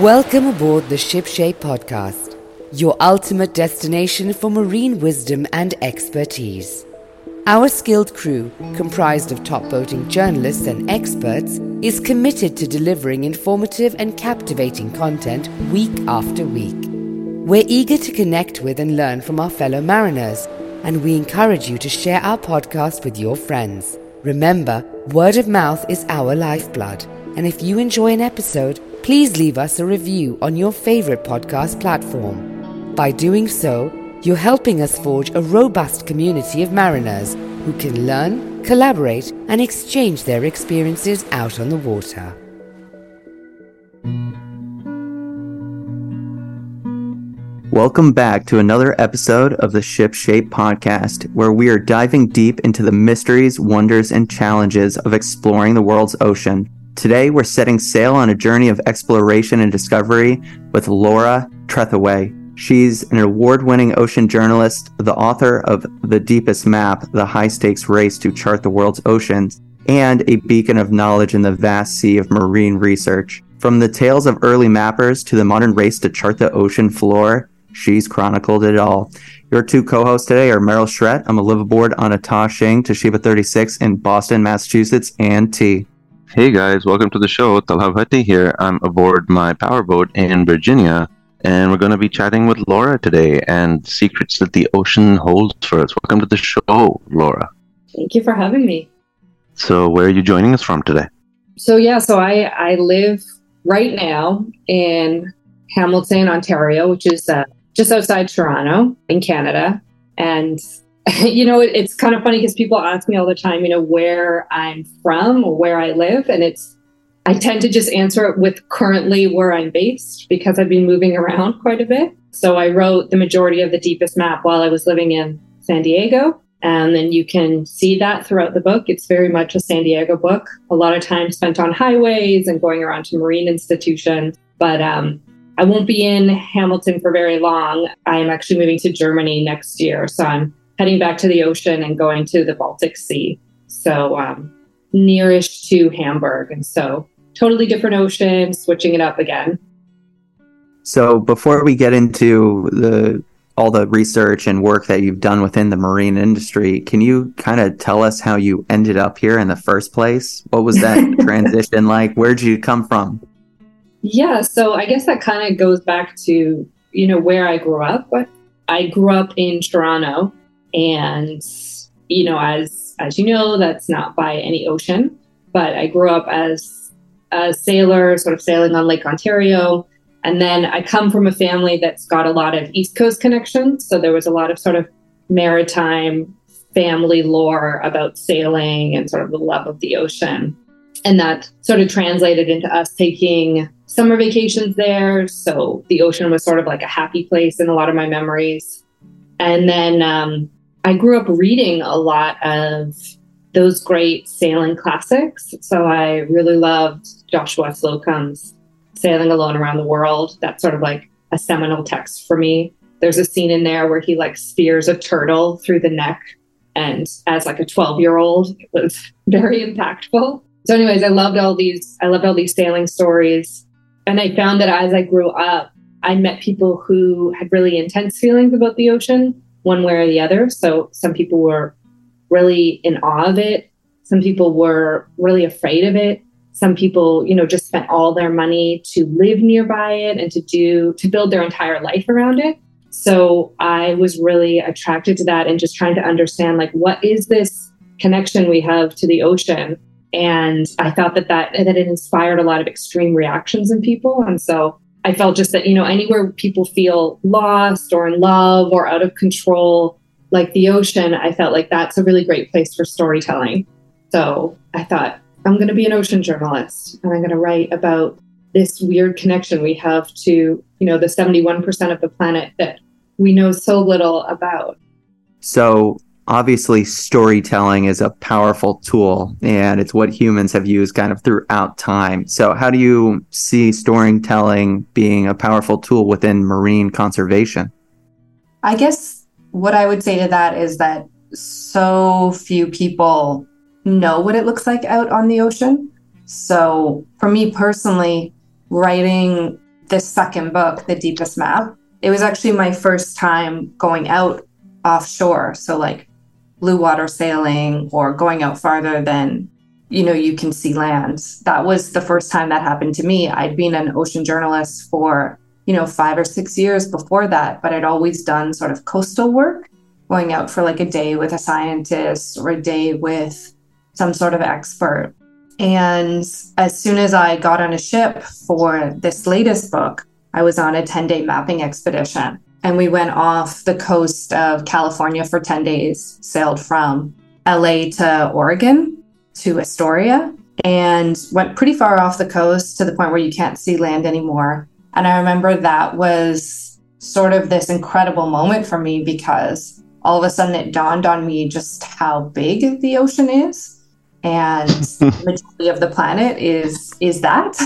Welcome aboard the Shipshape podcast, your ultimate destination for marine wisdom and expertise. Our skilled crew, comprised of top boating journalists and experts, is committed to delivering informative and captivating content week after week. We're eager to connect with and learn from our fellow mariners, and we encourage you to share our podcast with your friends. Remember, word of mouth is our lifeblood, and if you enjoy an episode, please leave us a review on your favorite podcast platform. By doing so, you're helping us forge a robust community of mariners who can learn, collaborate, and exchange their experiences out on the water. Welcome back to another episode of the Shipshape podcast, where we are diving deep into the mysteries, wonders, and challenges of exploring the world's ocean. Today, we're setting sail on a journey of exploration and discovery with Laura Trethewey. She's an award winning ocean journalist, the author of The Deepest Map, the high stakes race to chart the world's oceans, and a beacon of knowledge in the vast sea of marine research. From the tales of early mappers to the modern race to chart the ocean floor, She's chronicled it all. Your two co-hosts today are Merrill Charette. I'm a live aboard on a Ta Shing Tashiba 36 in Boston, Massachusetts, and T. Hey guys, welcome to the show. Talha Bhatti here. I'm aboard my powerboat in Virginia, and we're going to be chatting with Laura today and secrets that the ocean holds for us. Welcome to the show, Laura. Thank you for having me. So, where are you joining us from today? So yeah, so I I live right now in Hamilton, Ontario, which is uh, just outside Toronto in Canada. And, you know, it, it's kind of funny because people ask me all the time, you know, where I'm from or where I live. And it's, I tend to just answer it with currently where I'm based because I've been moving around quite a bit. So I wrote the majority of the deepest map while I was living in San Diego. And then you can see that throughout the book. It's very much a San Diego book. A lot of time spent on highways and going around to marine institutions. But um, I won't be in Hamilton for very long. I'm actually moving to Germany next year. So I'm heading back to the ocean and going to the Baltic Sea. So um, nearish to Hamburg. And so totally different ocean, switching it up again. So before we get into the all the research and work that you've done within the marine industry, can you kind of tell us how you ended up here in the first place? What was that transition like? Where'd you come from? Yeah, so I guess that kind of goes back to, you know, where I grew up. But I grew up in Toronto and you know, as as you know, that's not by any ocean, but I grew up as a sailor, sort of sailing on Lake Ontario. And then I come from a family that's got a lot of East Coast connections. So there was a lot of sort of maritime family lore about sailing and sort of the love of the ocean. And that sort of translated into us taking summer vacations there. So the ocean was sort of like a happy place in a lot of my memories. And then um, I grew up reading a lot of those great sailing classics. So I really loved Joshua Slocum's Sailing Alone Around the World. That's sort of like a seminal text for me. There's a scene in there where he like spears a turtle through the neck. And as like a 12 year old, it was very impactful. So, anyways, I loved all these, I loved all these sailing stories. And I found that as I grew up, I met people who had really intense feelings about the ocean, one way or the other. So some people were really in awe of it. Some people were really afraid of it. Some people, you know, just spent all their money to live nearby it and to do, to build their entire life around it. So I was really attracted to that and just trying to understand, like, what is this connection we have to the ocean? And I thought that that, that it inspired a lot of extreme reactions in people. And so I felt just that, you know, anywhere people feel lost or in love or out of control, like the ocean, I felt like that's a really great place for storytelling. So I thought, I'm going to be an ocean journalist and I'm going to write about this weird connection we have to, you know, the 71% of the planet that we know so little about. So obviously storytelling is a powerful tool and it's what humans have used kind of throughout time. So how do you see storytelling being a powerful tool within marine conservation? I guess what I would say to that is that so few people know what it looks like out on the ocean. So for me personally, writing the second book, The Deepest Map, it was actually my first time going out offshore. So like blue water sailing or going out farther than you know you can see land. That was the first time that happened to me. I'd been an ocean journalist for you know five or six years before that but i'd always done sort of coastal work going out for like a day with a scientist or a day with some sort of expert. And as soon as i got on a ship for this latest book i was on a 10 day mapping expedition and we went off the coast of California for 10 days, sailed from LA to Oregon to Astoria, and went pretty far off the coast to the point where you can't see land anymore. And I remember that was sort of this incredible moment for me because all of a sudden it dawned on me just how big the ocean is and the majority of the planet is is that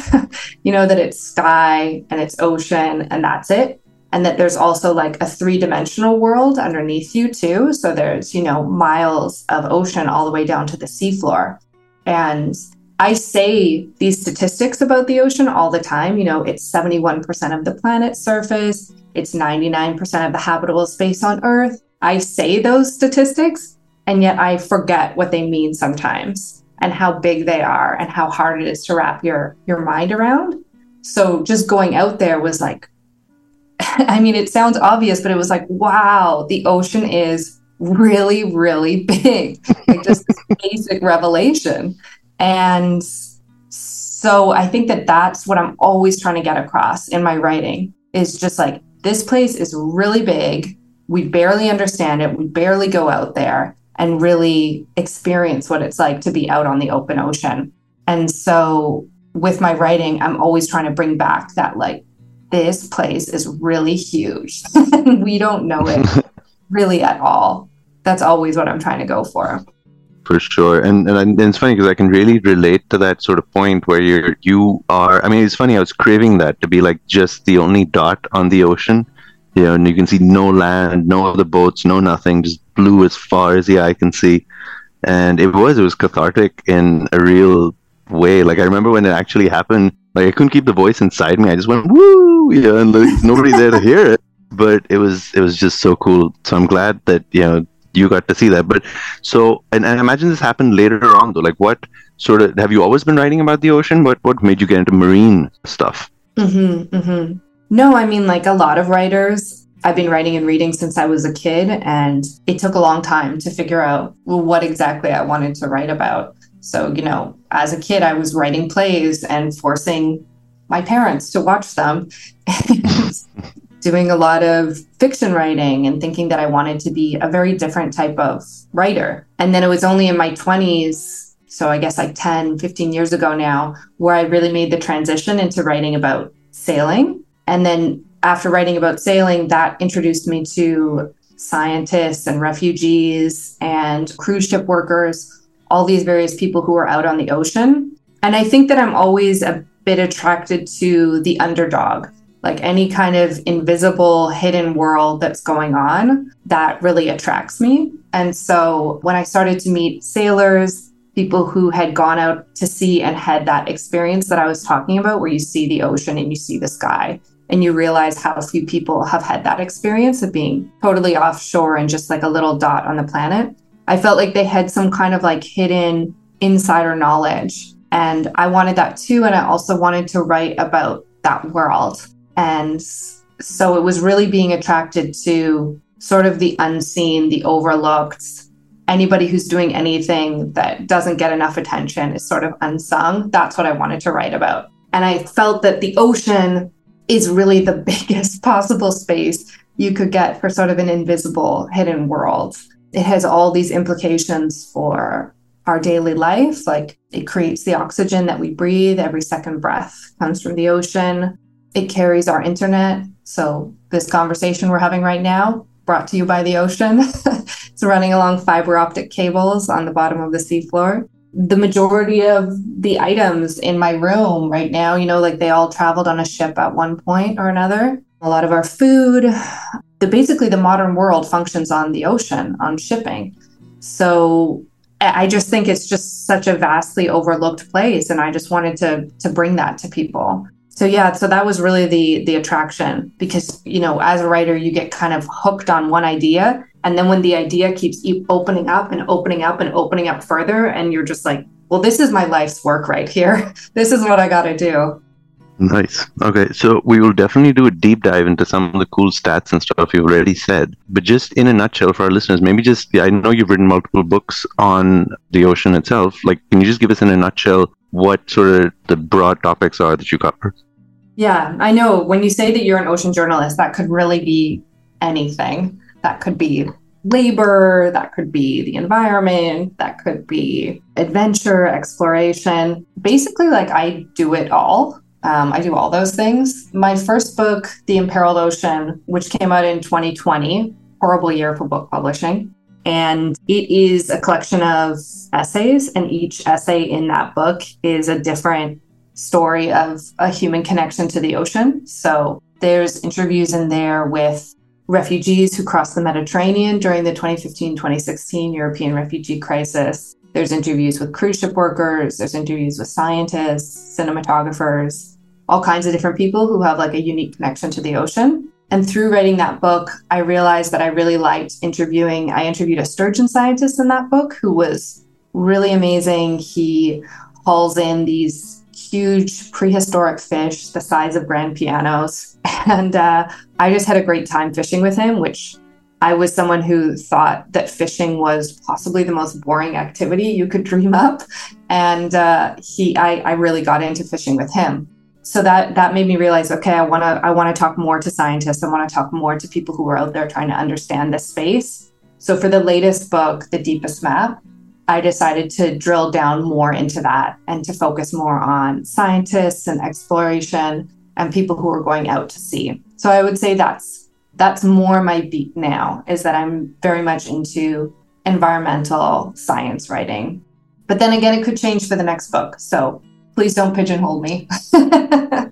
you know that it's sky and it's ocean and that's it and that there's also like a three-dimensional world underneath you too. So there's you know miles of ocean all the way down to the seafloor. And i say these statistics about the ocean all the time. You know it's 71% of the planet's surface. It's 99% of the habitable space on earth. I say those statistics and yet i forget what they mean sometimes and how big they are and how hard it is to wrap your your mind around. So just going out there was like I mean, it sounds obvious, but it was like, wow, the ocean is really, really big. like just this basic revelation. And so I think that that's what I'm always trying to get across in my writing is just like, this place is really big. We barely understand it. We barely go out there and really experience what it's like to be out on the open ocean. And so with my writing, I'm always trying to bring back that like this place is really huge. we don't know it really at all. That's always what I'm trying to go for. For sure, and and, and it's funny because I can really relate to that sort of point where you're you are. I mean, it's funny. I was craving that to be like just the only dot on the ocean, you know, and you can see no land, no other boats, no nothing, just blue as far as the eye can see. And it was it was cathartic in a real way. Like I remember when it actually happened like I couldn't keep the voice inside me. I just went woo, yeah, and like, nobody there to hear it. But it was it was just so cool. So I'm glad that you know you got to see that. But so and, and I imagine this happened later on though. Like what sort of have you always been writing about the ocean? What what made you get into marine stuff? Mm-hmm, mm-hmm. No, I mean like a lot of writers. I've been writing and reading since I was a kid, and it took a long time to figure out what exactly I wanted to write about. So, you know, as a kid, I was writing plays and forcing my parents to watch them, doing a lot of fiction writing and thinking that I wanted to be a very different type of writer. And then it was only in my 20s, so I guess like 10, 15 years ago now, where I really made the transition into writing about sailing. And then after writing about sailing, that introduced me to scientists and refugees and cruise ship workers all these various people who are out on the ocean. And I think that I'm always a bit attracted to the underdog, like any kind of invisible hidden world that's going on that really attracts me. And so when I started to meet sailors, people who had gone out to sea and had that experience that I was talking about, where you see the ocean and you see the sky, and you realize how few people have had that experience of being totally offshore and just like a little dot on the planet. I felt like they had some kind of like hidden insider knowledge. And I wanted that too. And I also wanted to write about that world. And so it was really being attracted to sort of the unseen, the overlooked. Anybody who's doing anything that doesn't get enough attention is sort of unsung. That's what I wanted to write about. And I felt that the ocean is really the biggest possible space you could get for sort of an invisible hidden world it has all these implications for our daily life. Like it creates the oxygen that we breathe. Every second breath comes from the ocean. It carries our internet. So, this conversation we're having right now, brought to you by the ocean, it's running along fiber optic cables on the bottom of the seafloor. The majority of the items in my room right now, you know, like they all traveled on a ship at one point or another. A lot of our food, the basically the modern world functions on the ocean on shipping so I just think it's just such a vastly overlooked place. And I just wanted to to bring that to people. So yeah, so that was really the the attraction because you know, as a writer, you get kind of hooked on one idea. And then when the idea keeps opening up and opening up and opening up further, and you're just like, well, this is my life's work right here. this is what I got to do. Nice. Okay, so we will definitely do a deep dive into some of the cool stats and stuff you've already said. But just in a nutshell for our listeners, maybe just, I know you've written multiple books on the ocean itself. Like, can you just give us in a nutshell what sort of the broad topics are that you cover? Yeah, I know. When you say that you're an ocean journalist, that could really be anything. That could be labor, that could be the environment, that could be adventure, exploration. Basically, like I do it all. Um, I do all those things. My first book, The Imperiled Ocean, which came out in 2020, horrible year for book publishing. And it is a collection of essays, and each essay in that book is a different story of a human connection to the ocean. So there's interviews in there with refugees who crossed the Mediterranean during the 2015 2016 European refugee crisis. There's interviews with cruise ship workers, there's interviews with scientists, cinematographers, all kinds of different people who have like a unique connection to the ocean. And through writing that book, I realized that I really liked interviewing. I interviewed a sturgeon scientist in that book who was really amazing. He hauls in these huge prehistoric fish the size of grand pianos. And uh, I just had a great time fishing with him, which I was someone who thought that fishing was possibly the most boring activity you could dream up. And uh, he, I, I really got into fishing with him so that that made me realize okay i want to i want to talk more to scientists. I want to talk more to people who are out there trying to understand this space. So for the latest book the deepest map i decided to drill down more into that and to focus more on scientists and exploration and people who are going out to sea. So i would say that's that's more my beat now is that i'm very much into environmental science writing. But then again it could change for the next book. So please don't pigeonhole me.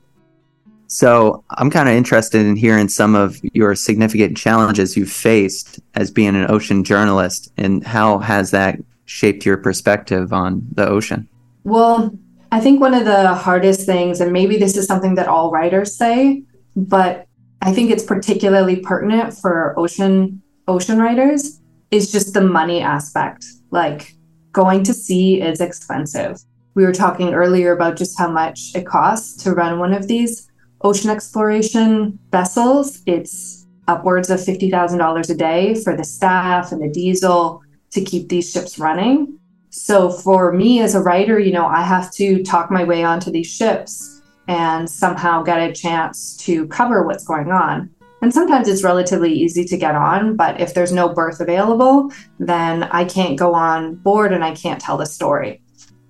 so I'm kind of interested in hearing some of your significant challenges you've faced as being an ocean journalist and how has that shaped your perspective on the ocean? Well, I think one of the hardest things, and maybe this is something that all writers say, but I think it's particularly pertinent for ocean ocean writers, is just the money aspect. Like going to sea is expensive we were talking earlier about just how much it costs to run one of these ocean exploration vessels. It's upwards of $50,000 a day for the staff and the diesel to keep these ships running. So for me as a writer, you know, I have to talk my way onto these ships and somehow get a chance to cover what's going on. And sometimes it's relatively easy to get on, but if there's no berth available, then I can't go on board and I can't tell the story.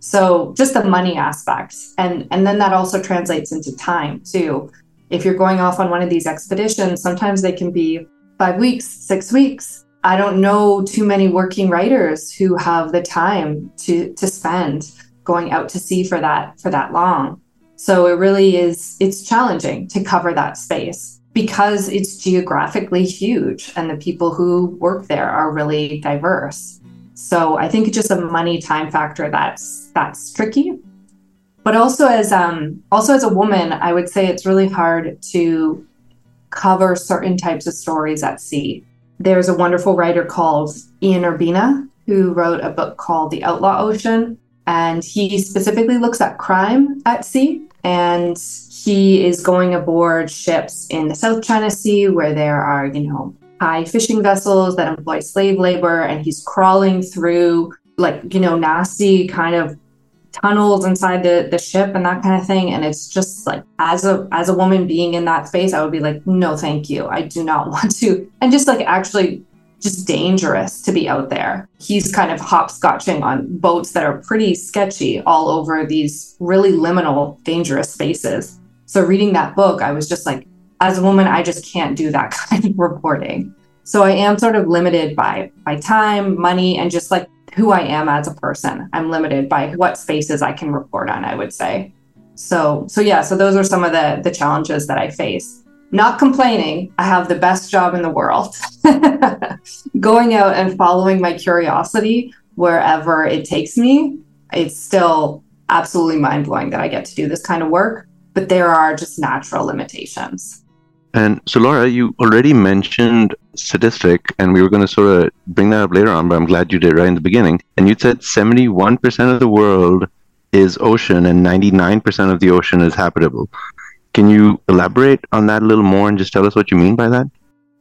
So just the money aspects. And and then that also translates into time too. If you're going off on one of these expeditions, sometimes they can be 5 weeks, 6 weeks. I don't know too many working writers who have the time to to spend going out to sea for that for that long. So it really is it's challenging to cover that space because it's geographically huge and the people who work there are really diverse. So I think it's just a money time factor that's that's tricky. But also as um also as a woman, I would say it's really hard to cover certain types of stories at sea. There's a wonderful writer called Ian Urbina who wrote a book called The Outlaw Ocean and he specifically looks at crime at sea and he is going aboard ships in the South China Sea where there are, you know, high fishing vessels that employ slave labor and he's crawling through like you know nasty kind of tunnels inside the the ship and that kind of thing. And it's just like as a as a woman being in that space i would be like no thank you. I do not want to. And just like actually just dangerous to be out there. He's kind of hopscotching on boats that are pretty sketchy all over these really liminal dangerous spaces. So reading that book i was just like as a woman, I just can't do that kind of reporting. So I am sort of limited by by time, money, and just like who I am as a person. I'm limited by what spaces I can report on, I would say. So so yeah, so those are some of the the challenges that I face. Not complaining, I have the best job in the world. Going out and following my curiosity wherever it takes me. It's still absolutely mind blowing that I get to do this kind of work, but there are just natural limitations. And so, Laura, you already mentioned statistic, and we were going to sort of bring that up later on, but I'm glad you did right in the beginning. And you said 71% of the world is ocean and 99% of the ocean is habitable. Can you elaborate on that a little more and just tell us what you mean by that?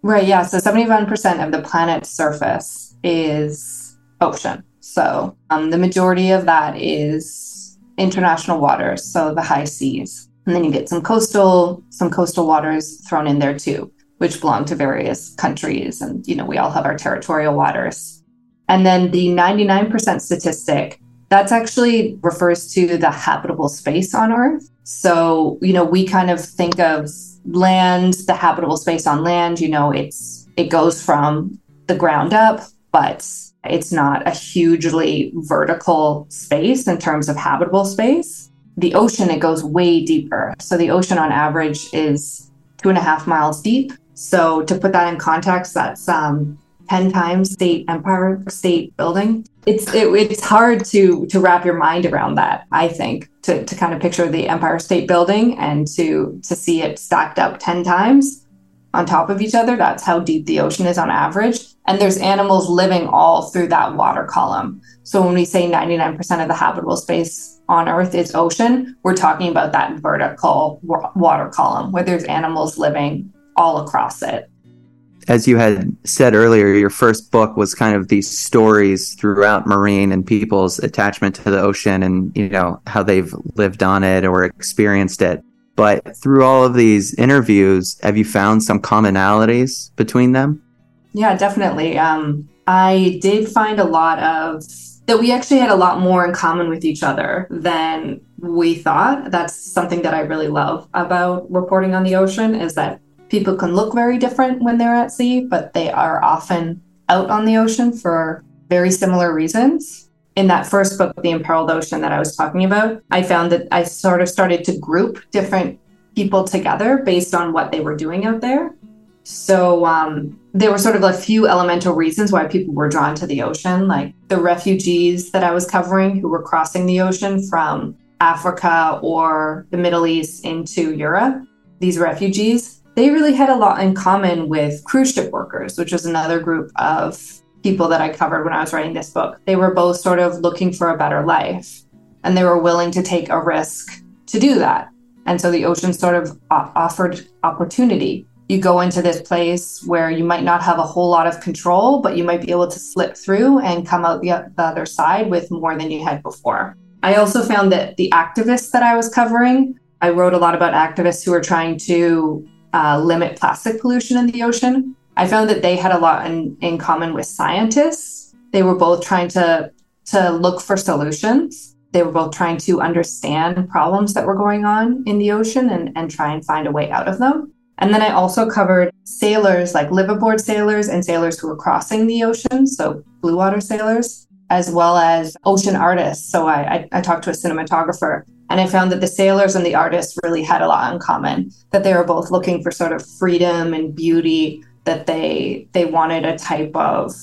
Right, yeah. So 71% of the planet's surface is ocean. So um, the majority of that is international waters, so the high seas. And then you get some coastal, some coastal waters thrown in there too, which belong to various countries. And, you know, we all have our territorial waters. And then the 99% statistic, that's actually refers to the habitable space on Earth. So, you know, we kind of think of land, the habitable space on land, you know, it's it goes from the ground up, but it's not a hugely vertical space in terms of habitable space. The ocean, it goes way deeper. So the ocean on average is two and a half miles deep. So to put that in context, that's um, 10 times state empire state building it's it, it's hard to to wrap your mind around that i think to, to kind of picture the empire state building and to to see it stacked up 10 times on top of each other. That's how deep the ocean is on average. And there's animals living all through that water column. So when we say 99% of the habitable space on earth is ocean we're talking about that vertical water column where there's animals living all across it. As you had said earlier, your first book was kind of these stories throughout marine and people's attachment to the ocean and, you know, how they've lived on it or experienced it. But through all of these interviews, have you found some commonalities between them? Yeah, definitely. Um, I did find a lot of that we actually had a lot more in common with each other than we thought. That's something that I really love about reporting on the ocean is that people can look very different when they're at sea, but they are often out on the ocean for very similar reasons. In that first book, The Imperiled Ocean, that I was talking about, I found that I sort of started to group different people together based on what they were doing out there. So um, there were sort of a few elemental reasons why people were drawn to the ocean, like the refugees that I was covering who were crossing the ocean from Africa or the Middle East into Europe. These refugees, they really had a lot in common with cruise ship workers, which was another group of people that I covered when I was writing this book. They were both sort of looking for a better life and they were willing to take a risk to do that. And so the ocean sort of offered opportunity. You go into this place where you might not have a whole lot of control, but you might be able to slip through and come out the, the other side with more than you had before. I also found that the activists that I was covering, I wrote a lot about activists who are trying to uh, limit plastic pollution in the ocean. I found that they had a lot in, in common with scientists. They were both trying to, to look for solutions. They were both trying to understand problems that were going on in the ocean and, and try and find a way out of them. And then I also covered sailors, like liveaboard sailors and sailors who were crossing the ocean, so blue water sailors, as well as ocean artists. So I, I, I talked to a cinematographer and I found that the sailors and the artists really had a lot in common, that they were both looking for sort of freedom and beauty, that they they wanted a type of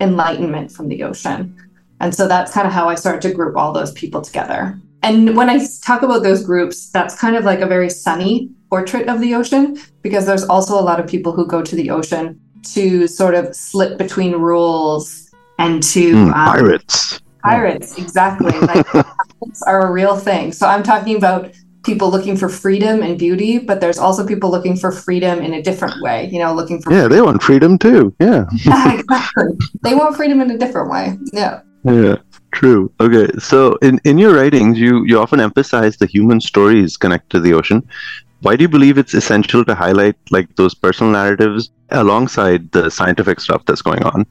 enlightenment from the ocean. And so that's kind of how I started to group all those people together. And when I talk about those groups, that's kind of like a very sunny portrait of the ocean because there's also a lot of people who go to the ocean to sort of slip between rules and to mm, um, pirates Pirates, exactly. Like pirates are a real thing. So I'm talking about people looking for freedom and beauty, but there's also people looking for freedom in a different way. You know, looking for yeah, freedom. they want freedom too. Yeah, yeah, exactly. They want freedom in a different way. Yeah. Yeah. True. Okay. So in, in your writings, you, you often emphasize the human stories connected to the ocean. Why do you believe it's essential to highlight like those personal narratives alongside the scientific stuff that's going on?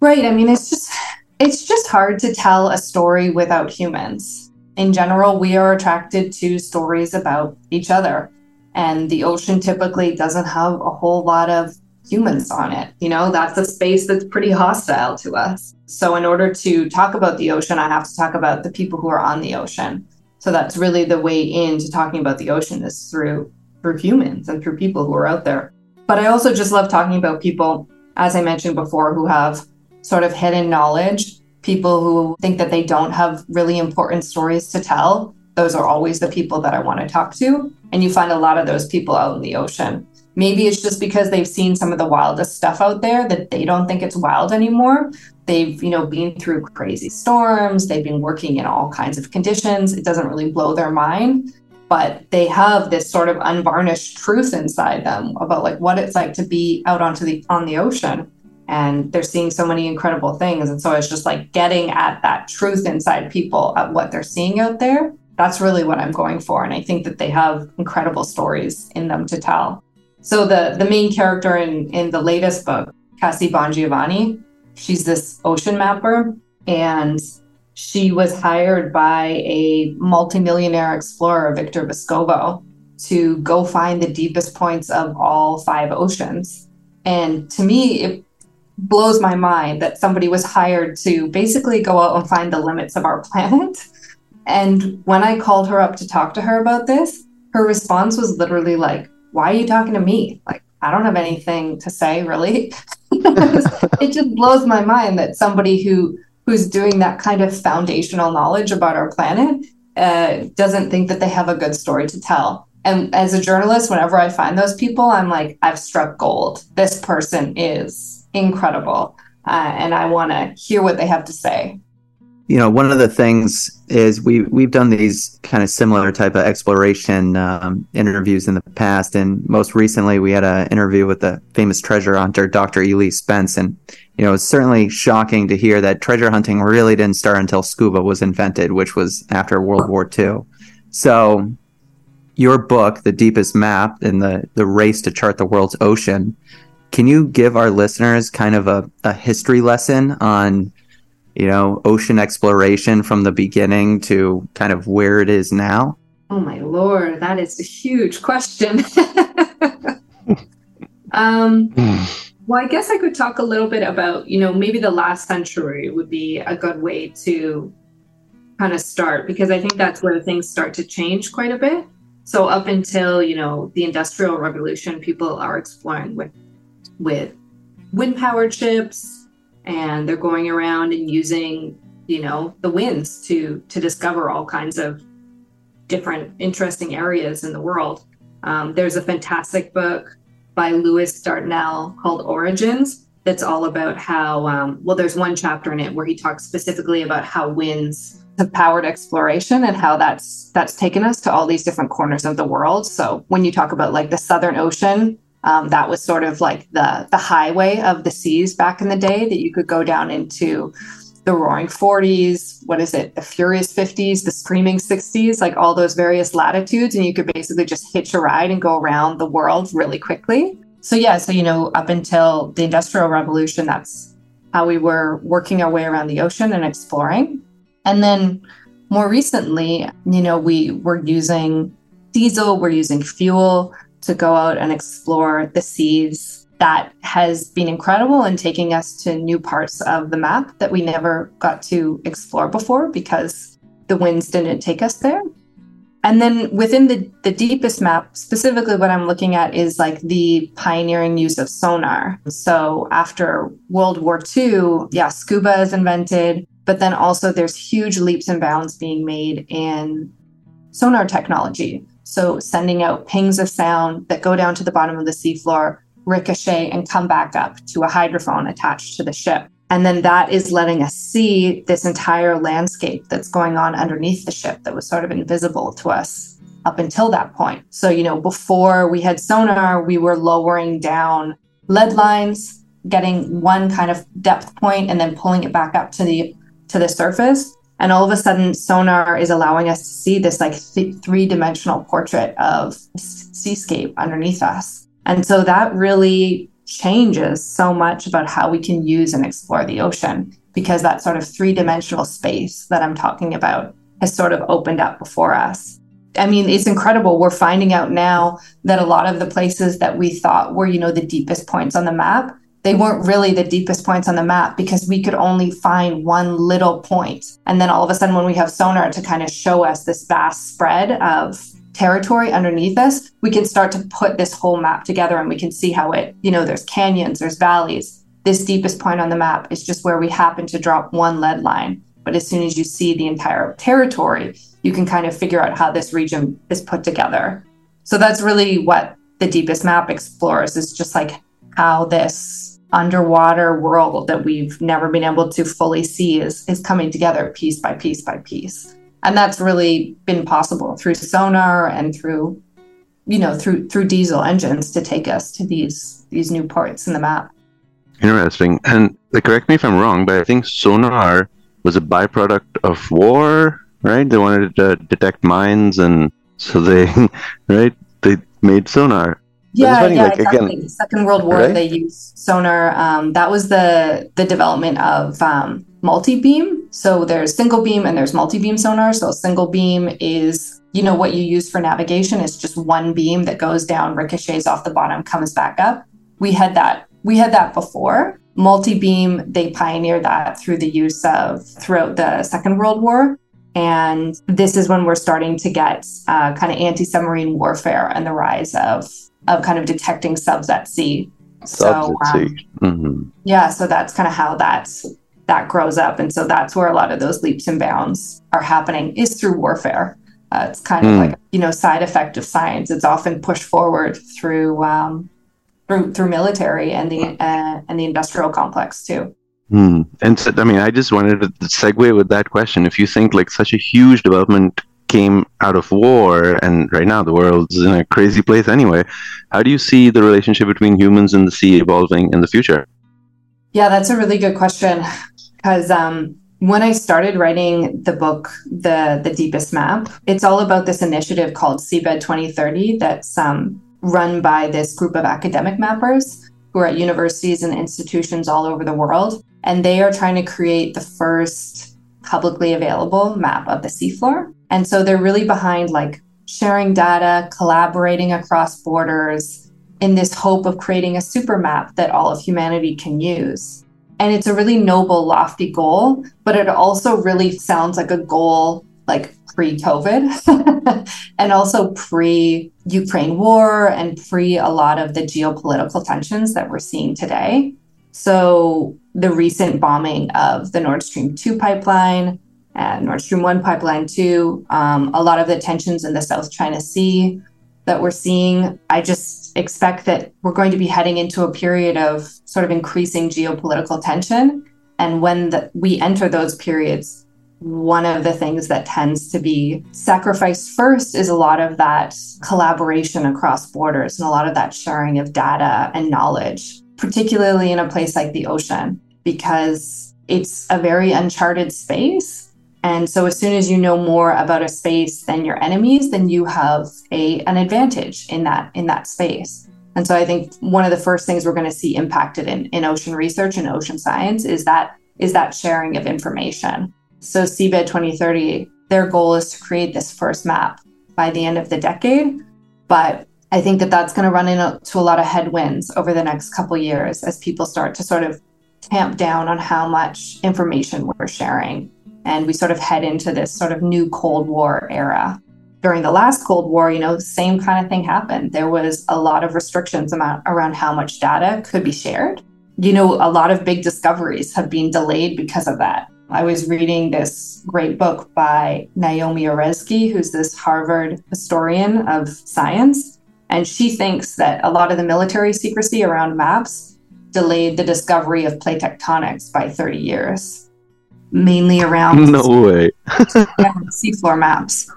Right. I mean, it's just it's just hard to tell a story without humans. In general, we are attracted to stories about each other. And the ocean typically doesn't have a whole lot of humans on it. You know, that's a space that's pretty hostile to us. So, in order to talk about the ocean, I have to talk about the people who are on the ocean. So, that's really the way into talking about the ocean is through through humans and through people who are out there. But I also just love talking about people, as I mentioned before, who have sort of hidden knowledge people who think that they don't have really important stories to tell, those are always the people that I want to talk to. And you find a lot of those people out in the ocean. Maybe it's just because they've seen some of the wildest stuff out there that they don't think it's wild anymore. They've, you know, been through crazy storms, they've been working in all kinds of conditions. It doesn't really blow their mind, but they have this sort of unvarnished truth inside them about like what it's like to be out onto the on the ocean and they're seeing so many incredible things. And so it's just like getting at that truth inside people at what they're seeing out there. That's really what i'm going for. And i think that they have incredible stories in them to tell. So the the main character in in the latest book cassie bongiovanni she's this ocean mapper. And she was hired by a multimillionaire explorer victor vescovo to go find the deepest points of all five oceans. And to me it blows my mind that somebody was hired to basically go out and find the limits of our planet. And when I called her up to talk to her about this, her response was literally like, Why are you talking to me? Like, I don't have anything to say, really. it just blows my mind that somebody who who's doing that kind of foundational knowledge about our planet uh, doesn't think that they have a good story to tell. And as a journalist, whenever I find those people, I'm like, I've struck gold. This person is incredible. Uh, and I want to hear what they have to say. You know, one of the things is we we've done these kind of similar type of exploration um, interviews in the past, and most recently we had an interview with the famous treasure hunter Dr. Ely Spence, and you know it's certainly shocking to hear that treasure hunting really didn't start until scuba was invented, which was after World War II. So, your book, The Deepest Map, and the the race to chart the world's ocean, can you give our listeners kind of a, a history lesson on, you know, ocean exploration from the beginning to kind of where it is now? Oh my lord, that is a huge question. um, well, I guess I could talk a little bit about, you know, maybe the last century would be a good way to kind of start because I think that's where things start to change quite a bit. So up until, you know, the industrial revolution, people are exploring with with wind powered ships and they're going around and using you know the winds to to discover all kinds of different interesting areas in the world. Um, there's a fantastic book by lewis dartnell called origins that's all about how um, well there's one chapter in it where he talks specifically about how winds have powered exploration and how that's that's taken us to all these different corners of the world. So when you talk about like the southern ocean um, that was sort of like the the highway of the seas back in the day that you could go down into the roaring 40s what is it the furious 50s the screaming 60s like all those various latitudes. And you could basically just hitch a ride and go around the world really quickly. So yeah so you know up until the industrial revolution that's how we were working our way around the ocean and exploring. And then more recently you know we were using diesel we're using fuel to go out and explore the seas. That has been incredible in taking us to new parts of the map that we never got to explore before because the winds didn't take us there. And then within the, the deepest map, specifically what I'm looking at is like the pioneering use of sonar. So after World War II, yeah, scuba is invented, but then also there's huge leaps and bounds being made in sonar technology. So sending out pings of sound that go down to the bottom of the seafloor, ricochet, and come back up to a hydrophone attached to the ship. And then that is letting us see this entire landscape that's going on underneath the ship that was sort of invisible to us up until that point. So, you know, before we had sonar, we were lowering down lead lines, getting one kind of depth point and then pulling it back up to the to the surface and all of a sudden sonar is allowing us to see this like th- three-dimensional portrait of seascape underneath us. And so that really changes so much about how we can use and explore the ocean because that sort of three-dimensional space that i'm talking about has sort of opened up before us. I mean it's incredible. We're finding out now that a lot of the places that we thought were you know the deepest points on the map they weren't really the deepest points on the map because we could only find one little point. And then all of a sudden, when we have sonar to kind of show us this vast spread of territory underneath us, we can start to put this whole map together and we can see how it, you know, there's canyons, there's valleys. this deepest point on the map is just where we happen to drop one lead line. But as soon as you see the entire territory, you can kind of figure out how this region is put together. So that's really what the deepest map explores is just like how this underwater world that we've never been able to fully see is is coming together piece by piece by piece. And that's really been possible through sonar and through you know through through diesel engines to take us to these these new parts in the map. Interesting. And correct me if I'm wrong, but I think sonar was a byproduct of war, right? They wanted to detect mines, and so they, right? They made sonar. Yeah, yeah, like, exactly. Again, Second World War, right? they used sonar. Um, that was the the development of um, multi beam. So there's single beam and there's multi beam sonar. So single beam is you know what you use for navigation. It's just one beam that goes down, ricochets off the bottom, comes back up. We had that. We had that before. Multi beam. They pioneered that through the use of throughout the Second World War. And this is when we're starting to get uh, kind of anti submarine warfare and the rise of of kind of detecting subs at sea. Subs so, at um, sea. Mm-hmm. Yeah, so that's kind of how that's that grows up, and so that's where a lot of those leaps and bounds are happening is through warfare. Uh, it's kind mm. of like you know side effect of science. It's often pushed forward through um, through through military and the uh, and the industrial complex too. Hmm. And so, I mean, I just wanted to segue with that question. If you think like such a huge development came out of war and right now the world's in a crazy place anyway. How do you see the relationship between humans and the sea evolving in the future? Yeah that's a really good question because um, when i started writing the book the the deepest map it's all about this initiative called seabed 2030 that's um, run by this group of academic mappers who are at universities and institutions all over the world and they are trying to create the first publicly available map of the seafloor and so they're really behind like sharing data, collaborating across borders in this hope of creating a super map that all of humanity can use. And it's a really noble, lofty goal, but it also really sounds like a goal like pre COVID and also pre Ukraine war and pre a lot of the geopolitical tensions that we're seeing today. So, the recent bombing of the Nord Stream 2 pipeline, and Nord Stream 1 pipeline 2, um, a lot of the tensions in the South China Sea that we're seeing. I just expect that we're going to be heading into a period of sort of increasing geopolitical tension. And when the, we enter those periods, one of the things that tends to be sacrificed first is a lot of that collaboration across borders and a lot of that sharing of data and knowledge, particularly in a place like the ocean, because it's a very uncharted space and so as soon as you know more about a space than your enemies, then you have a an advantage in that in that space. And so I think one of the first things we're going to see impacted in, in ocean research and ocean science is that is that sharing of information. So Seabed 2030, their goal is to create this first map by the end of the decade. But I think that that's going to run into a lot of headwinds over the next couple years as people start to sort of tamp down on how much information we're sharing and we sort of head into this sort of new Cold War era. During the last Cold War, you know, same kind of thing happened. There was a lot of restrictions around how much data could be shared. You know, a lot of big discoveries have been delayed because of that. I was reading this great book by Naomi Oreskes, who's this Harvard historian of science. And she thinks that a lot of the military secrecy around maps delayed the discovery of plate tectonics by 30 years mainly around no way yeah, seafloor maps.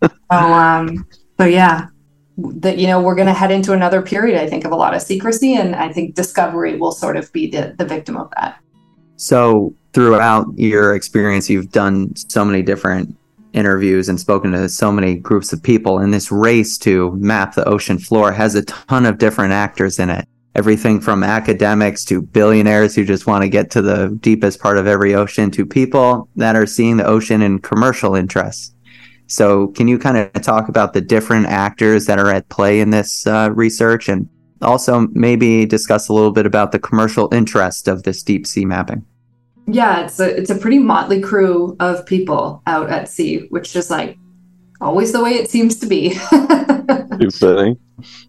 so um, so yeah, that you know we're going to head into another period. I think of a lot of secrecy, and I think discovery will sort of be the the victim of that. So throughout your experience, you've done so many different interviews and spoken to so many groups of people and this race to map the ocean floor has a ton of different actors in it everything from academics to billionaires who just want to get to the deepest part of every ocean to people that are seeing the ocean in commercial interests. So, can you kind of talk about the different actors that are at play in this uh, research and also maybe discuss a little bit about the commercial interest of this deep sea mapping? Yeah, it's a it's a pretty motley crew of people out at sea, which is like always the way it seems to be. Exciting.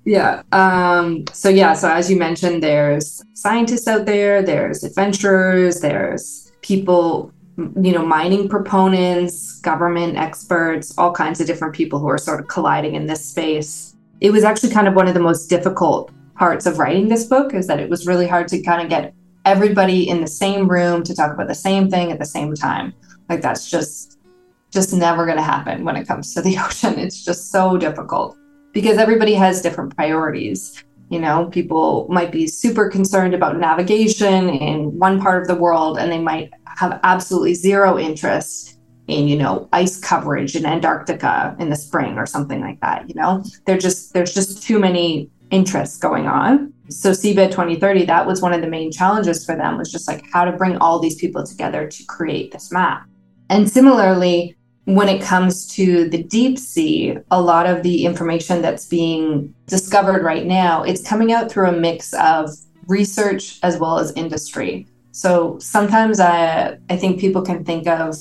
Yeah. Um, so yeah, so as you mentioned, there's scientists out there, there's adventurers, there's people, you know, mining proponents, government experts, all kinds of different people who are sort of colliding in this space. It was actually kind of one of the most difficult parts of writing this book is that it was really hard to kind of get everybody in the same room to talk about the same thing at the same time. Like that's just just never going to happen when it comes to the ocean. It's just so difficult because everybody has different priorities. You know, people might be super concerned about navigation in one part of the world and they might have absolutely zero interest in, you know, ice coverage in Antarctica in the spring or something like that, you know. They're just there's just too many interests going on. So Seabed 2030, that was one of the main challenges for them was just like how to bring all these people together to create this map. And similarly, when it comes to the deep sea, a lot of the information that's being discovered right now, it's coming out through a mix of research as well as industry. So sometimes I, I think people can think of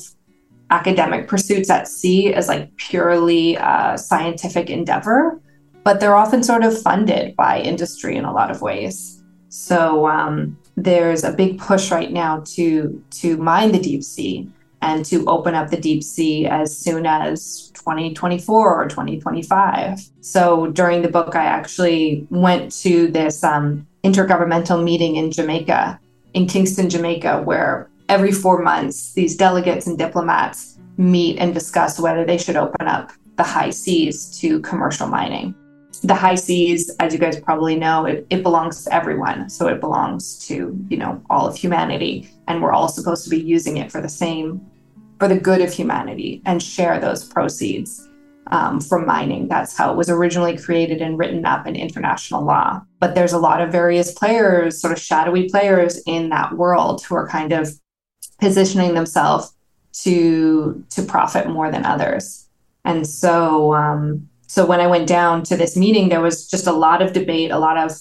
academic pursuits at sea as like purely scientific endeavor, but they're often sort of funded by industry in a lot of ways. So um, there's a big push right now to to mine the deep sea and to open up the deep sea as soon as 2024 or 2025. So during the book, I actually went to this um, intergovernmental meeting in Jamaica, in Kingston, Jamaica, where every four months these delegates and diplomats meet and discuss whether they should open up the high seas to commercial mining. The high seas, as you guys probably know, it, it belongs to everyone. So it belongs to, you know, all of humanity. And we're all supposed to be using it for the same for the good of humanity and share those proceeds um, from mining. That's how it was originally created and written up in international law. But there's a lot of various players, sort of shadowy players in that world who are kind of positioning themselves to to profit more than others. And so um, so when I went down to this meeting, there was just a lot of debate, a lot of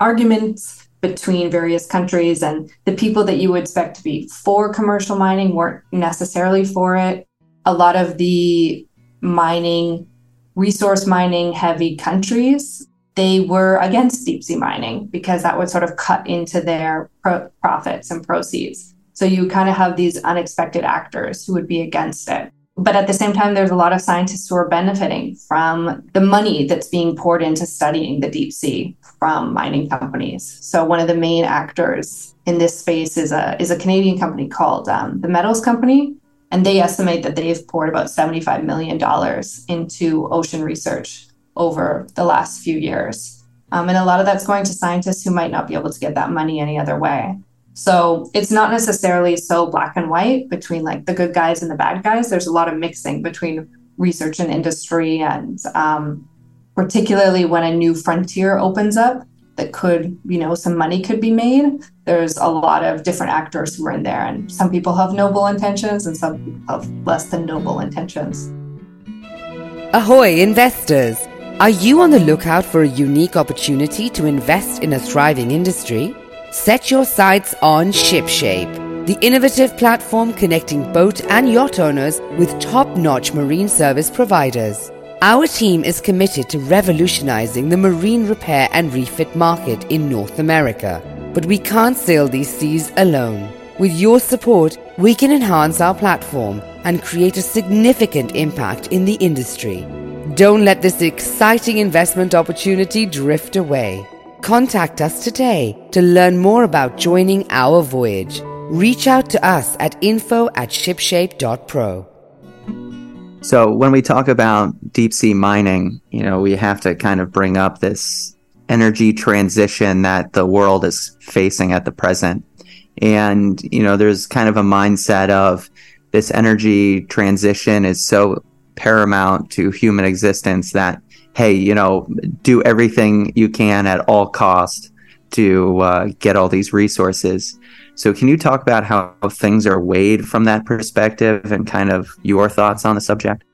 arguments between various countries and the people that you would expect to be for commercial mining weren't necessarily for it. A lot of the mining resource mining heavy countries they were against deep sea mining because that would sort of cut into their pro- profits and proceeds. So you kind of have these unexpected actors who would be against it but at the same time, there's a lot of scientists who are benefiting from the money that's being poured into studying the deep sea from mining companies. So one of the main actors in this space is a is a Canadian company called um, the Metals Company, and they estimate that they've poured about seventy five million dollars into ocean research over the last few years. Um, and a lot of that's going to scientists who might not be able to get that money any other way. So it's not necessarily so black and white between like the good guys and the bad guys. There's a lot of mixing between research and industry, and um, particularly when a new frontier opens up that could, you know, some money could be made. There's a lot of different actors who are in there, and some people have noble intentions, and some people have less than noble intentions. Ahoy, investors! Are you on the lookout for a unique opportunity to invest in a thriving industry? Set your sights on ShipShape, the innovative platform connecting boat and yacht owners with top notch marine service providers. Our team is committed to revolutionizing the marine repair and refit market in North America. But we can't sail these seas alone. With your support, we can enhance our platform and create a significant impact in the industry. Don't let this exciting investment opportunity drift away. Contact us today to learn more about joining our voyage. Reach out to us at info at shipshape.pro. So, when we talk about deep sea mining, you know, we have to kind of bring up this energy transition that the world is facing at the present. And, you know, there's kind of a mindset of this energy transition is so paramount to human existence that hey, you know, do everything you can at all cost to uh, get all these resources. So, can you talk about how things are weighed from that perspective and kind of your thoughts on the subject?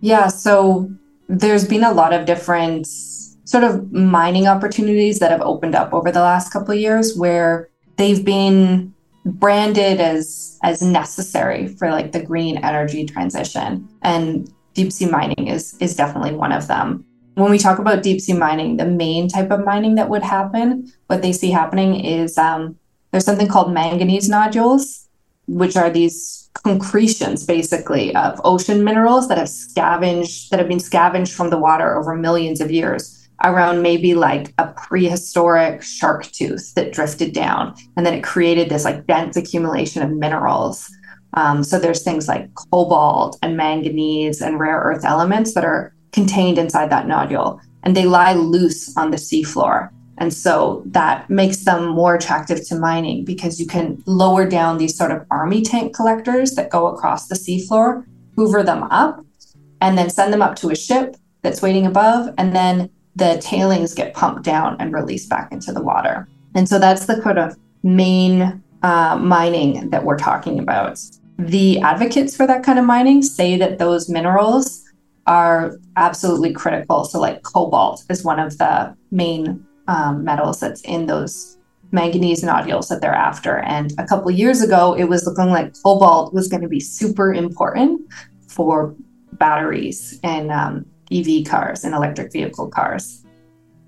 Yeah, so there's been a lot of different sort of mining opportunities that have opened up over the last couple of years where they've been branded as as necessary for like the green energy transition and deep sea mining is is definitely one of them. when we talk about deep sea mining, the main type of mining that would happen, what they see happening is um, there's something called manganese nodules, which are these concretions basically of ocean minerals that have scavenged, that have been scavenged from the water over millions of years around maybe like a prehistoric shark tooth that drifted down. And then it created this like dense accumulation of minerals. Um, so there's things like cobalt and manganese and rare earth elements that are contained inside that nodule, and they lie loose on the seafloor. And so that makes them more attractive to mining because you can lower down these sort of army tank collectors that go across the seafloor, hoover them up, and then send them up to a ship that's waiting above. And then the tailings get pumped down and released back into the water. And so that's the kind of main uh, mining that we're talking about. The advocates for that kind of mining say that those minerals are absolutely critical. So, like cobalt is one of the main um, metals that's in those manganese nodules that they're after. And a couple years ago, it was looking like cobalt was going to be super important for batteries and um, EV cars and electric vehicle cars.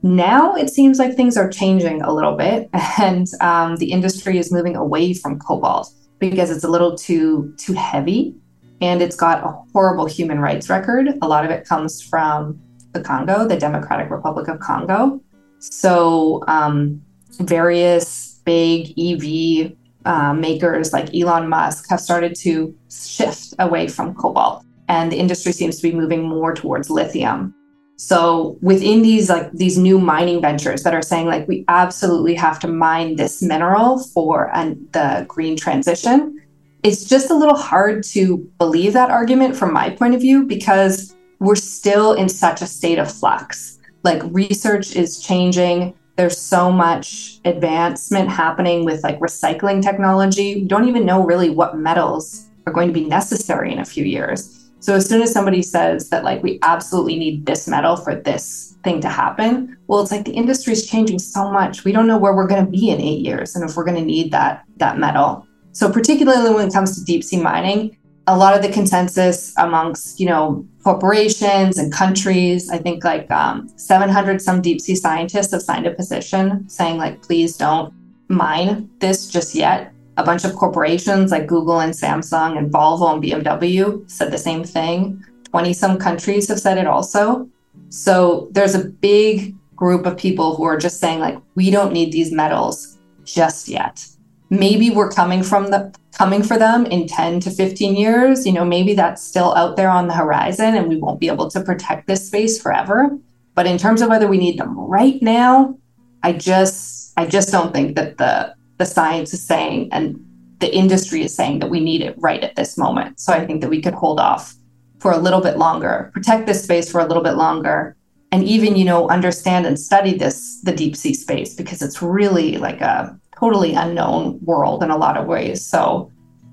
Now it seems like things are changing a little bit, and um, the industry is moving away from cobalt because it's a little too too heavy, and it's got a horrible human rights record. A lot of it comes from the Congo, the Democratic Republic of Congo. So um, various big EV uh, makers like Elon Musk have started to shift away from cobalt and the industry seems to be moving more towards lithium. So within these like these new mining ventures that are saying like we absolutely have to mine this mineral for an, the green transition, it's just a little hard to believe that argument from my point of view because we're still in such a state of flux. Like research is changing. There's so much advancement happening with like recycling technology. We don't even know really what metals are going to be necessary in a few years. So as soon as somebody says that like we absolutely need this metal for this thing to happen, well, it's like the industry is changing so much. We don't know where we're going to be in eight years and if we're going to need that that metal. So particularly when it comes to deep sea mining, a lot of the consensus amongst you know corporations and countries, I think like um, 700 some deep sea scientists have signed a petition saying like please don't mine this just yet a bunch of corporations like Google and Samsung and Volvo and BMW said the same thing. 20 some countries have said it also. So there's a big group of people who are just saying like we don't need these metals just yet. Maybe we're coming from the coming for them in 10 to 15 years, you know, maybe that's still out there on the horizon and we won't be able to protect this space forever. But in terms of whether we need them right now, I just I just don't think that the the science is saying and the industry is saying that we need it right at this moment. So I think that we could hold off for a little bit longer, protect this space for a little bit longer, and even, you know, understand and study this, the deep sea space, because it's really like a totally unknown world in a lot of ways. So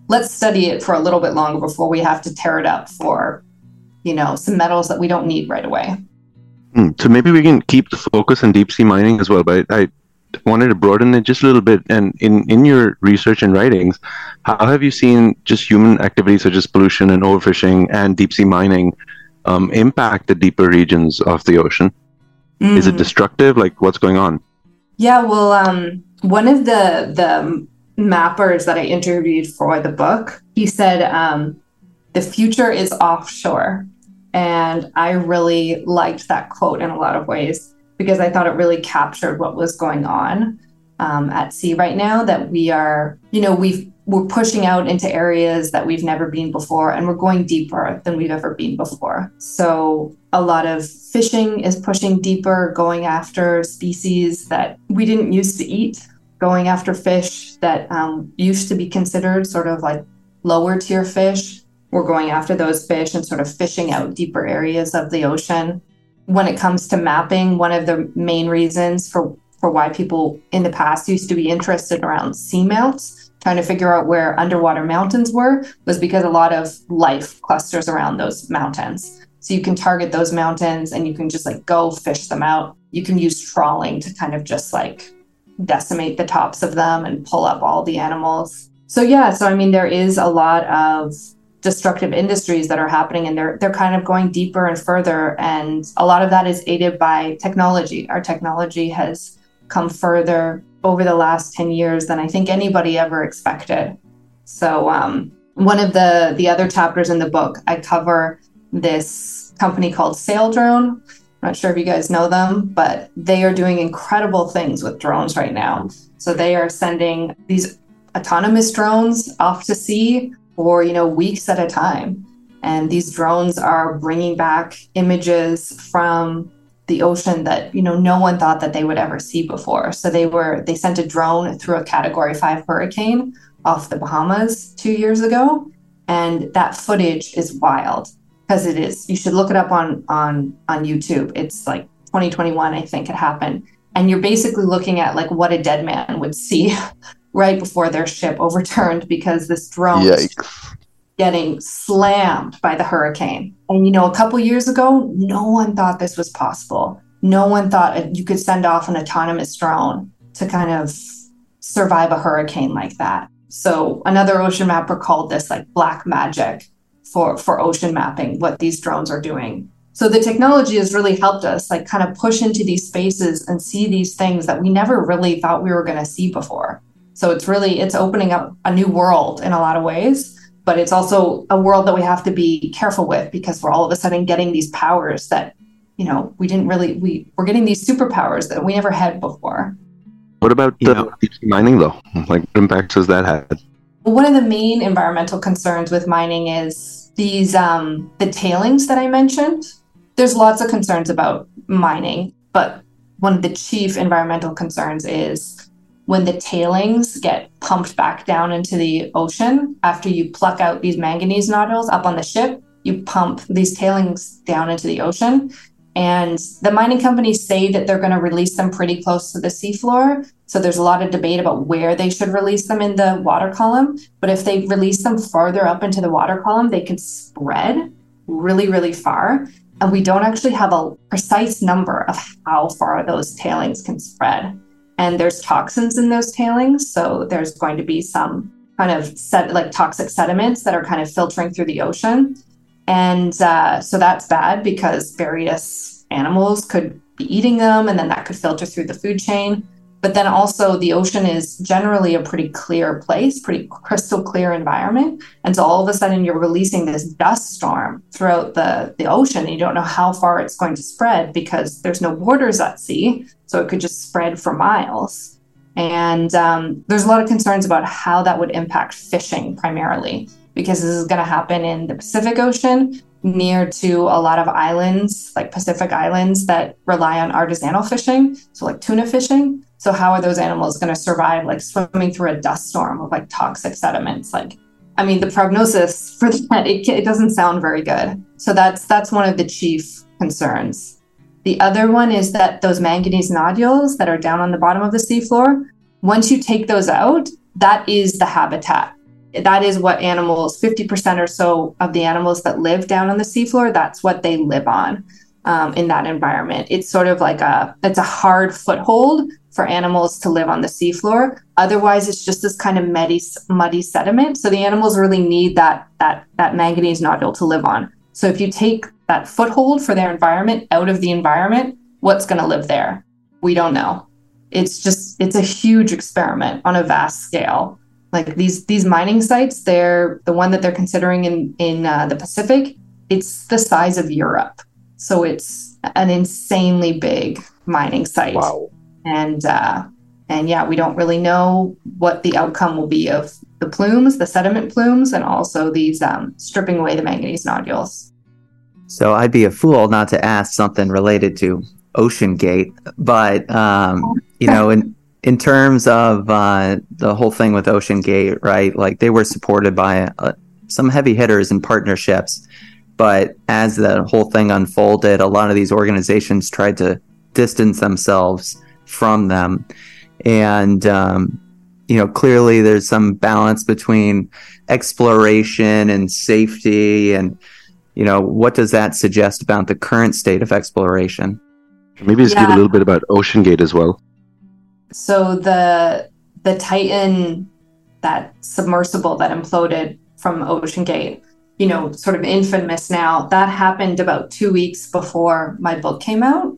let's study it for a little bit longer before we have to tear it up for, you know, some metals that we don't need right away. Hmm, so maybe we can keep the focus on deep sea mining as well. But I wanted to broaden it just a little bit. And in, in your research and writings, how have you seen just human activities such as pollution and overfishing and deep sea mining um, impact the deeper regions of the ocean? Mm. Is it mm. destructive? Like, what's going on? Yeah, well, um, one of the the mappers that I interviewed for the book, he said um, the future is offshore, and I really liked that quote in a lot of ways because I thought it really captured what was going on um, at sea right now. That we are, you know, we've we're pushing out into areas that we've never been before, and we're going deeper than we've ever been before. So a lot of fishing is pushing deeper, going after species that we didn't used to eat, going after fish that um, used to be considered sort of like lower tier fish. We're going after those fish and sort of fishing out deeper areas of the ocean when it comes to mapping, one of the main reasons for, for why people in the past used to be interested around seamounts, trying to figure out where underwater mountains were, was because a lot of life clusters around those mountains. So you can target those mountains and you can just like go fish them out. You can use trawling to kind of just like decimate the tops of them and pull up all the animals. So yeah, so I mean there is a lot of destructive industries that are happening and they're they're kind of going deeper and further and a lot of that is aided by technology. Our technology has come further over the last 10 years than i think anybody ever expected. So um, one of the the other chapters in the book i cover this company called Saildrone I'm not sure if you guys know them, but they are doing incredible things with drones right now. So they are sending these autonomous drones off to sea for, you know, weeks at a time. And these drones are bringing back images from the ocean that, you know, no one thought that they would ever see before. So they were they sent a drone through a category 5 hurricane off the Bahamas 2 years ago, and that footage is wild because it is. You should look it up on on on YouTube. It's like 2021, I think it happened, and you're basically looking at like what a dead man would see right before their ship overturned because this drone is getting slammed by the hurricane. And you know, a couple years ago, no one thought this was possible. No one thought you could send off an autonomous drone to kind of survive a hurricane like that. So another ocean mapper called this like black magic for for ocean mapping what these drones are doing so the technology has really helped us like kind of push into these spaces and see these things that we never really thought we were going to see before so it's really it's opening up a new world in a lot of ways but it's also a world that we have to be careful with because we're all of a sudden getting these powers that you know we didn't really we we're getting these superpowers that we never had before. What about the deep mining though? Like what impacts has that had? One of the main environmental concerns with mining is these um, the tailings that I mentioned. There's lots of concerns about mining, but one of the chief environmental concerns is when the tailings get pumped back down into the ocean after you pluck out these manganese nodules up on the ship you pump these tailings down into the ocean and the mining companies say that they're going to release them pretty close to the seafloor so there's a lot of debate about where they should release them in the water column. But if they release them farther up into the water column, they can spread really, really far. And we don't actually have a precise number of how far those tailings can spread. And there's toxins in those tailings. So there's going to be some kind of set like toxic sediments that are kind of filtering through the ocean. And uh, so that's bad because various animals could be eating them, and then that could filter through the food chain. But then also, the ocean is generally a pretty clear place, pretty crystal clear environment. And so all of a sudden, you're releasing this dust storm throughout the, the ocean. And you don't know how far it's going to spread because there's no borders at sea. So it could just spread for miles. And um, there's a lot of concerns about how that would impact fishing primarily, because this is going to happen in the Pacific Ocean near to a lot of islands, like Pacific Islands, that rely on artisanal fishing. So, like tuna fishing. So how are those animals going to survive like swimming through a dust storm of like toxic sediments? Like, I mean, the prognosis for that it, it doesn't sound very good. So that's that's one of the chief concerns. The other one is that those manganese nodules that are down on the bottom of the seafloor, once you take those out, that is the habitat. That is what animals, 50% or so of the animals that live down on the seafloor, that's what they live on um, in that environment. It's sort of like a, it's a hard foothold for animals to live on the seafloor. Otherwise, it's just this kind of muddy, muddy sediment. So the animals really need that that that manganese nodule to live on. So if you take that foothold for their environment out of the environment, what's going to live there? We don't know. It's just it's a huge experiment on a vast scale. Like these these mining sites, they're the one that they're considering in in uh, the Pacific. It's the size of Europe, so it's an insanely big mining site. Wow and uh, and yeah, we don't really know what the outcome will be of the plumes, the sediment plumes, and also these um, stripping away the manganese nodules. So I'd be a fool not to ask something related to OceanGate, but um, you know, in in terms of uh, the whole thing with OceanGate, right? Like they were supported by uh, some heavy hitters and partnerships, but as the whole thing unfolded, a lot of these organizations tried to distance themselves from them. And, um, you know, clearly there's some balance between exploration and safety. And, you know, what does that suggest about the current state of exploration? Maybe just yeah. give a little bit about OceanGate as well. So the the Titan, that submersible that imploded from OceanGate, you know, sort of infamous now. That happened about two weeks before my book came out.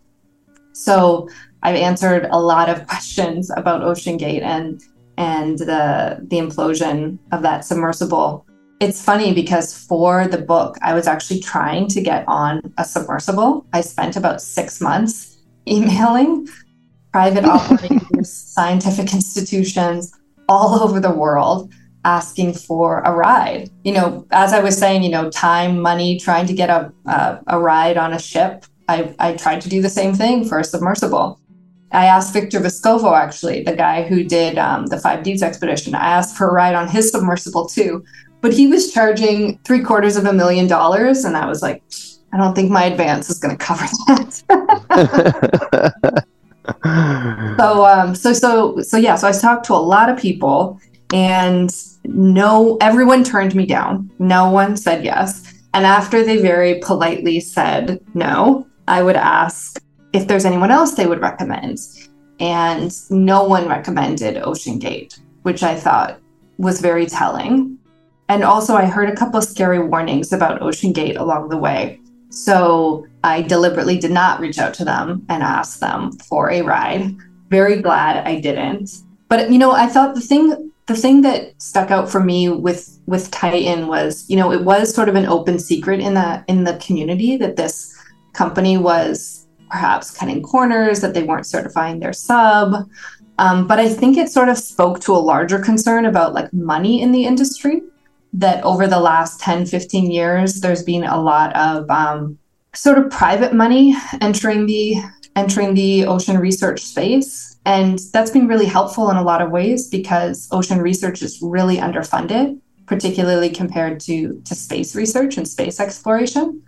So I've answered a lot of questions about OceanGate and and the the implosion of that submersible. It's funny because for the book, I was actually trying to get on a submersible. I spent about six months emailing private operators, scientific institutions all over the world asking for a ride. You know, as I was saying, you know, time, money, trying to get a, a, a ride on a ship. I, I tried to do the same thing for a submersible. I asked Victor Vescovo, actually, the guy who did um, the Five Deeps expedition, I asked for a ride on his submersible too. But he was charging three quarters of a million dollars. And I was like, I don't think my advance is going to cover that. so, um, so, so, so, yeah. So I talked to a lot of people, and no, everyone turned me down. No one said yes. And after they very politely said no, I would ask if there's anyone else they would recommend. And no one recommended OceanGate, which I thought was very telling. And also, I heard a couple of scary warnings about OceanGate along the way. So I deliberately did not reach out to them and ask them for a ride. Very glad I didn't. But you know, I thought the thing the thing that stuck out for me with with Titan was, you know, it was sort of an open secret in the in the community that this company was perhaps cutting corners, that they weren't certifying their sub. Um, but I think it sort of spoke to a larger concern about like money in the industry. That over the last 10, 15 years, there's been a lot of um, sort of private money entering the entering the ocean research space and that's been really helpful in a lot of ways because ocean research is really underfunded particularly compared to to space research and space exploration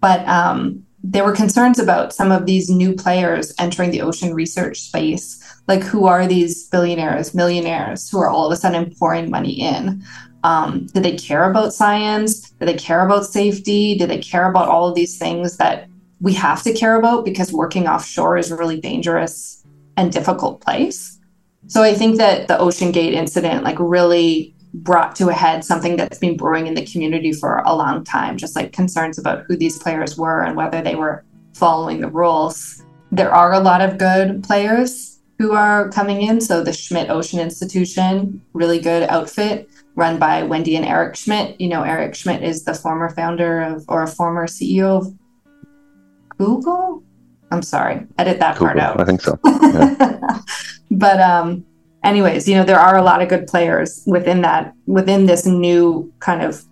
but um, there were concerns about some of these new players entering the ocean research space like who are these billionaires millionaires who are all of a sudden pouring money in um, do they care about science? Do they care about safety? Do they care about all of these things that we have to care about because working offshore is a really dangerous and difficult place? So I think that the OceanGate incident like really brought to a head something that's been brewing in the community for a long time, just like concerns about who these players were and whether they were following the rules. There are a lot of good players who are coming in. So the Schmidt Ocean Institution, really good outfit run by Wendy and Eric Schmidt. You know, Eric Schmidt is the former founder of or a former CEO of Google. I'm sorry, edit that Google, part out. I think so. Yeah. but um, anyways, you know, there are a lot of good players within that within this new kind of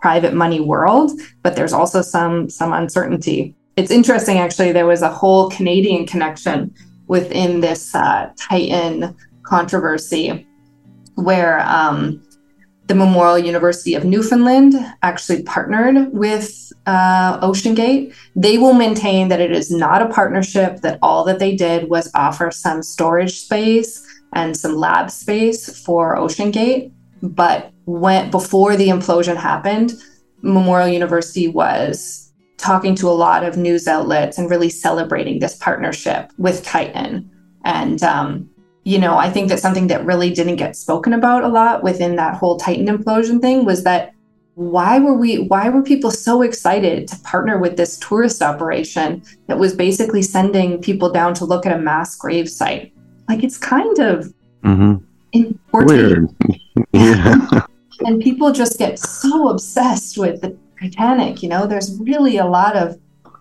private money world, but there's also some some uncertainty. It's interesting, actually. There was a whole Canadian connection within this uh, Titan controversy, where um, the Memorial University of Newfoundland actually partnered with uh, OceanGate. They will maintain that it is not a partnership, that all that they did was offer some storage space and some lab space for OceanGate. But when before the implosion happened, Memorial University was talking to a lot of news outlets and really celebrating this partnership with Titan. And um, you know, I think that something that really didn't get spoken about a lot within that whole Titan implosion thing was that why were we why were people so excited to partner with this tourist operation that was basically sending people down to look at a mass grave site? Like it's kind of mm-hmm. important. Weird. yeah. and people just get so obsessed with the Titanic, you know, there's really a lot of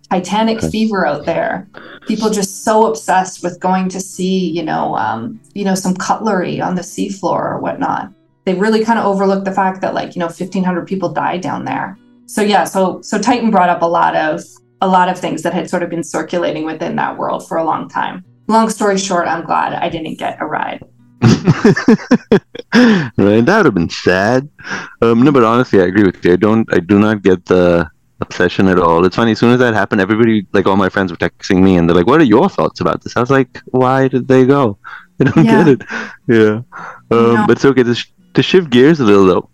Titanic fever out there. People just so obsessed with going to see, you know, um, you know, some cutlery on the seafloor or whatnot. They really kind of overlook the fact that, like, you know, fifteen hundred people died down there. So yeah, so so Titan brought up a lot of a lot of things that had sort of been circulating within that world for a long time. Long story short, I'm glad I didn't get a ride. right, that would have been sad. Um, no, but honestly, I agree with you. I don't, I do not get the obsession at all. It's funny. As soon as that happened, everybody, like all my friends, were texting me, and they're like, "What are your thoughts about this?" I was like, "Why did they go? I don't yeah. get it." Yeah, um, no. but it's okay. To, sh- to shift gears a little though,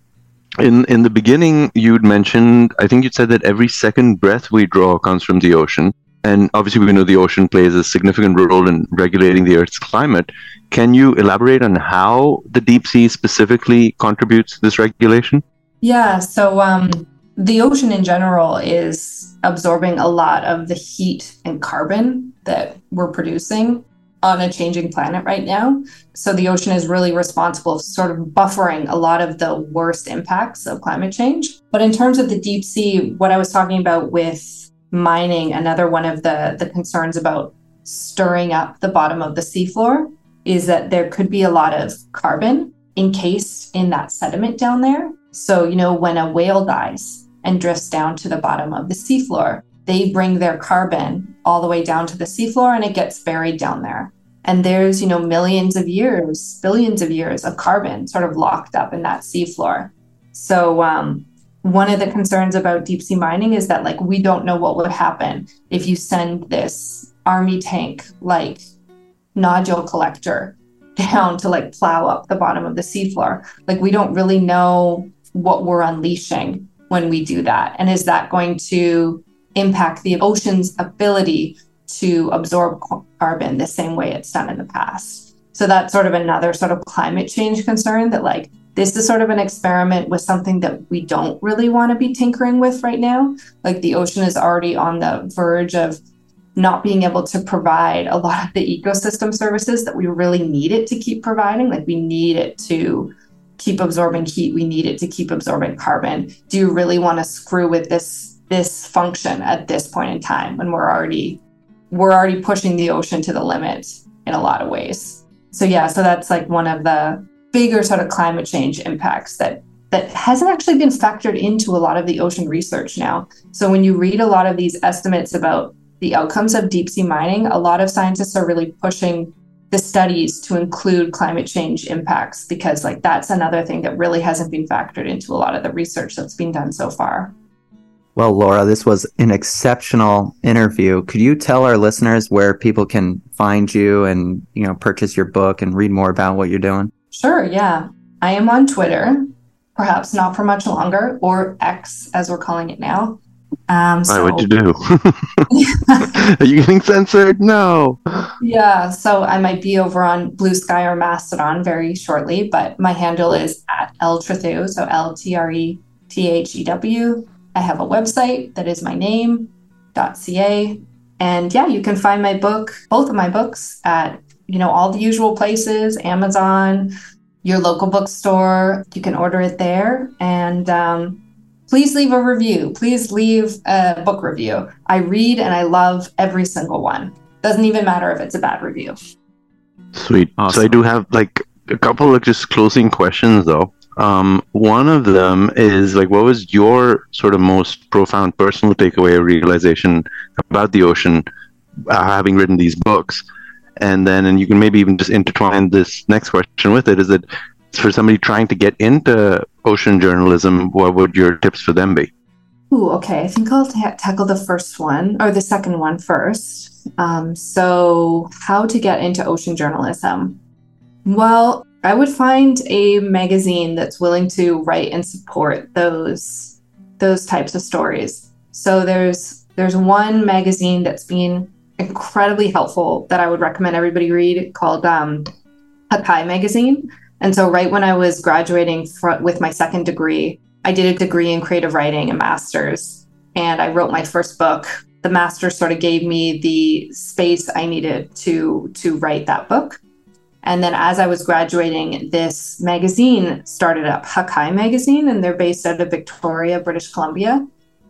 in in the beginning, you'd mentioned, I think you said that every second breath we draw comes from the ocean, and obviously we know the ocean plays a significant role in regulating the Earth's climate. Can you elaborate on how the deep sea specifically contributes to this regulation? Yeah. So. Um the ocean in general is absorbing a lot of the heat and carbon that we're producing on a changing planet right now. So the ocean is really responsible for sort of buffering a lot of the worst impacts of climate change. But in terms of the deep sea, what I was talking about with mining, another one of the, the concerns about stirring up the bottom of the seafloor is that there could be a lot of carbon encased in that sediment down there. So, you know, when a whale dies and drifts down to the bottom of the seafloor, they bring their carbon all the way down to the seafloor and it gets buried down there. And there's, you know, millions of years, billions of years of carbon sort of locked up in that seafloor. So, um, one of the concerns about deep sea mining is that, like, we don't know what would happen if you send this army tank, like, nodule collector down to like plow up the bottom of the seafloor. Like, we don't really know what we're unleashing when we do that. And is that going to impact the ocean's ability to absorb carbon the same way it's done in the past. So that's sort of another sort of climate change concern that like this is sort of an experiment with something that we don't really want to be tinkering with right now. Like the ocean is already on the verge of not being able to provide a lot of the ecosystem services that we really need it to keep providing. Like we need it to keep absorbing heat, we need it to keep absorbing carbon. Do you really want to screw with this this function at this point in time when we're already we're already pushing the ocean to the limit in a lot of ways. So yeah, so that's like one of the bigger sort of climate change impacts that that hasn't actually been factored into a lot of the ocean research now. So when you read a lot of these estimates about the outcomes of deep sea mining, a lot of scientists are really pushing the studies to include climate change impacts because like that's another thing that really hasn't been factored into a lot of the research that's been done so far. Well, Laura, this was an exceptional interview. Could you tell our listeners where people can find you and, you know, purchase your book and read more about what you're doing? Sure, yeah. I am on Twitter, perhaps not for much longer, or X as we're calling it now. Um, so, Why would you do? Are you getting censored? No. Yeah, so I might be over on Blue Sky or Mastodon very shortly, but my handle is at L Trethew, so L T R E T H E W I have a website that is my name.ca. And yeah, you can find my book, both of my books, at you know all the usual places, Amazon, your local bookstore. You can order it there. And um, please leave a review. Please leave a book review. I read and I love every single one. Doesn't even matter if it's a bad review. Sweet. Awesome. So I do have like a couple of just closing questions though. Um, one of them is like, what was your sort of most profound personal takeaway or realization about the ocean, uh, having written these books? And then, and you can maybe even just intertwine this next question with it. Is that for somebody trying to get into ocean journalism, what would your tips for them be? Ooh, okay. I think I'll ta- tackle the first one or the second one first. Um, so, how to get into ocean journalism? Well, I would find a magazine that's willing to write and support those those types of stories. So there's there's one magazine that's been incredibly helpful that I would recommend everybody read called um, Hakai magazine. And so right when I was graduating fr- with my second degree, I did a degree in creative writing, a master's, and I wrote my first book. The master sort of gave me the space I needed to to write that book. And then as I was graduating, this magazine started up, Hakai Magazine, and they're based out of Victoria, British Columbia.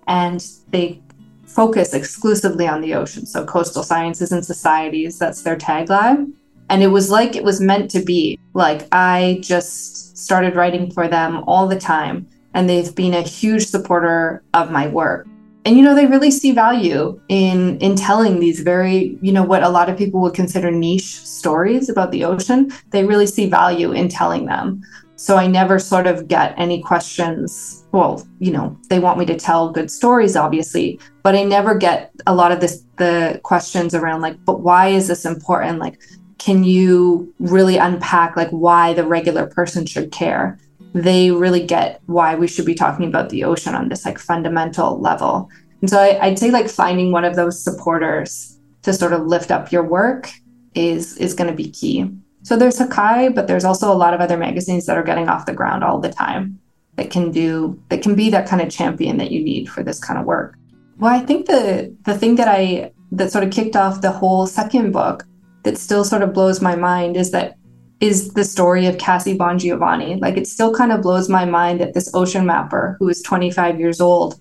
And they focus exclusively on the ocean. So coastal sciences and societies, that's their tagline. And it was like it was meant to be. Like I just started writing for them all the time. And they've been a huge supporter of my work and you know they really see value in in telling these very you know what a lot of people would consider niche stories about the ocean they really see value in telling them so i never sort of get any questions well you know they want me to tell good stories obviously but i never get a lot of this the questions around like but why is this important like can you really unpack like why the regular person should care they really get why we should be talking about the ocean on this like fundamental level. And so I, I'd say like finding one of those supporters to sort of lift up your work is is going to be key. So there's Hakai, but there's also a lot of other magazines that are getting off the ground all the time. that can do that can be that kind of champion that you need for this kind of work. Well, I think the the thing that I that sort of kicked off the whole second book that still sort of blows my mind is that is the story of Cassie Bongiovanni. Like it still kind of blows my mind that this ocean mapper who is 25 years old,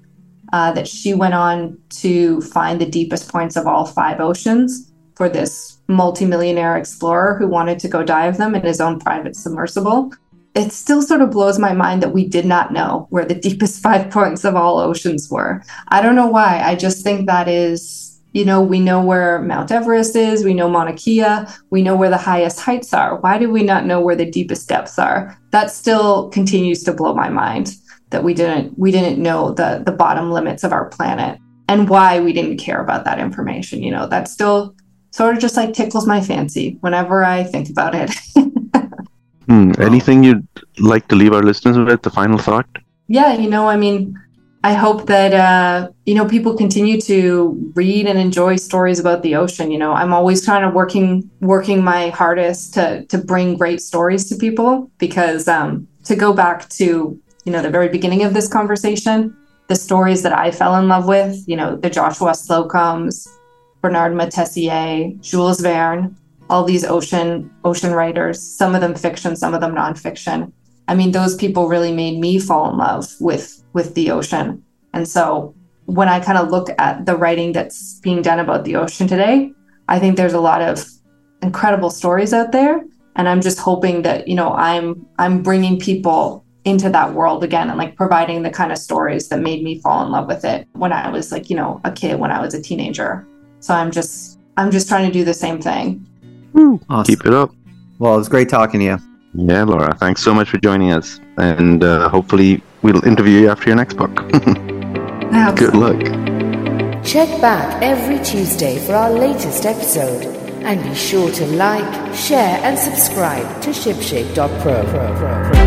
uh, that she went on to find the deepest points of all five oceans for this multimillionaire explorer who wanted to go dive them in his own private submersible. It still sort of blows my mind that we did not know where the deepest five points of all oceans were. I don't know why. I just think that is you know, we know where Mount Everest is, we know Mauna Kea, we know where the highest heights are. Why do we not know where the deepest depths are? That still continues to blow my mind that we didn't we didn't know the the bottom limits of our planet and why we didn't care about that information. You know, that still sort of just like tickles my fancy whenever I think about it. hmm. Anything you'd like to leave our listeners with? The final thought? Yeah, you know, I mean, I hope that uh, you know people continue to read and enjoy stories about the ocean. You know, I'm always kind of working working my hardest to to bring great stories to people because um, to go back to you know the very beginning of this conversation, the stories that I fell in love with, you know, the Joshua Slocums, Bernard Moitessier, Jules Verne, all these ocean ocean writers, some of them fiction, some of them nonfiction. I mean, those people really made me fall in love with with the ocean. And so when I kind of look at the writing that's being done about the ocean today, I think there's a lot of incredible stories out there and I'm just hoping that, you know, I'm I'm bringing people into that world again and like providing the kind of stories that made me fall in love with it when I was like, you know, a kid when I was a teenager. So I'm just I'm just trying to do the same thing. Awesome. Keep it up. Well, it was great talking to you. Yeah, Laura, thanks so much for joining us. And uh, hopefully, we'll interview you after your next book. Good luck. Check back every Tuesday for our latest episode. And be sure to like, share, and subscribe to ShipShape.pro.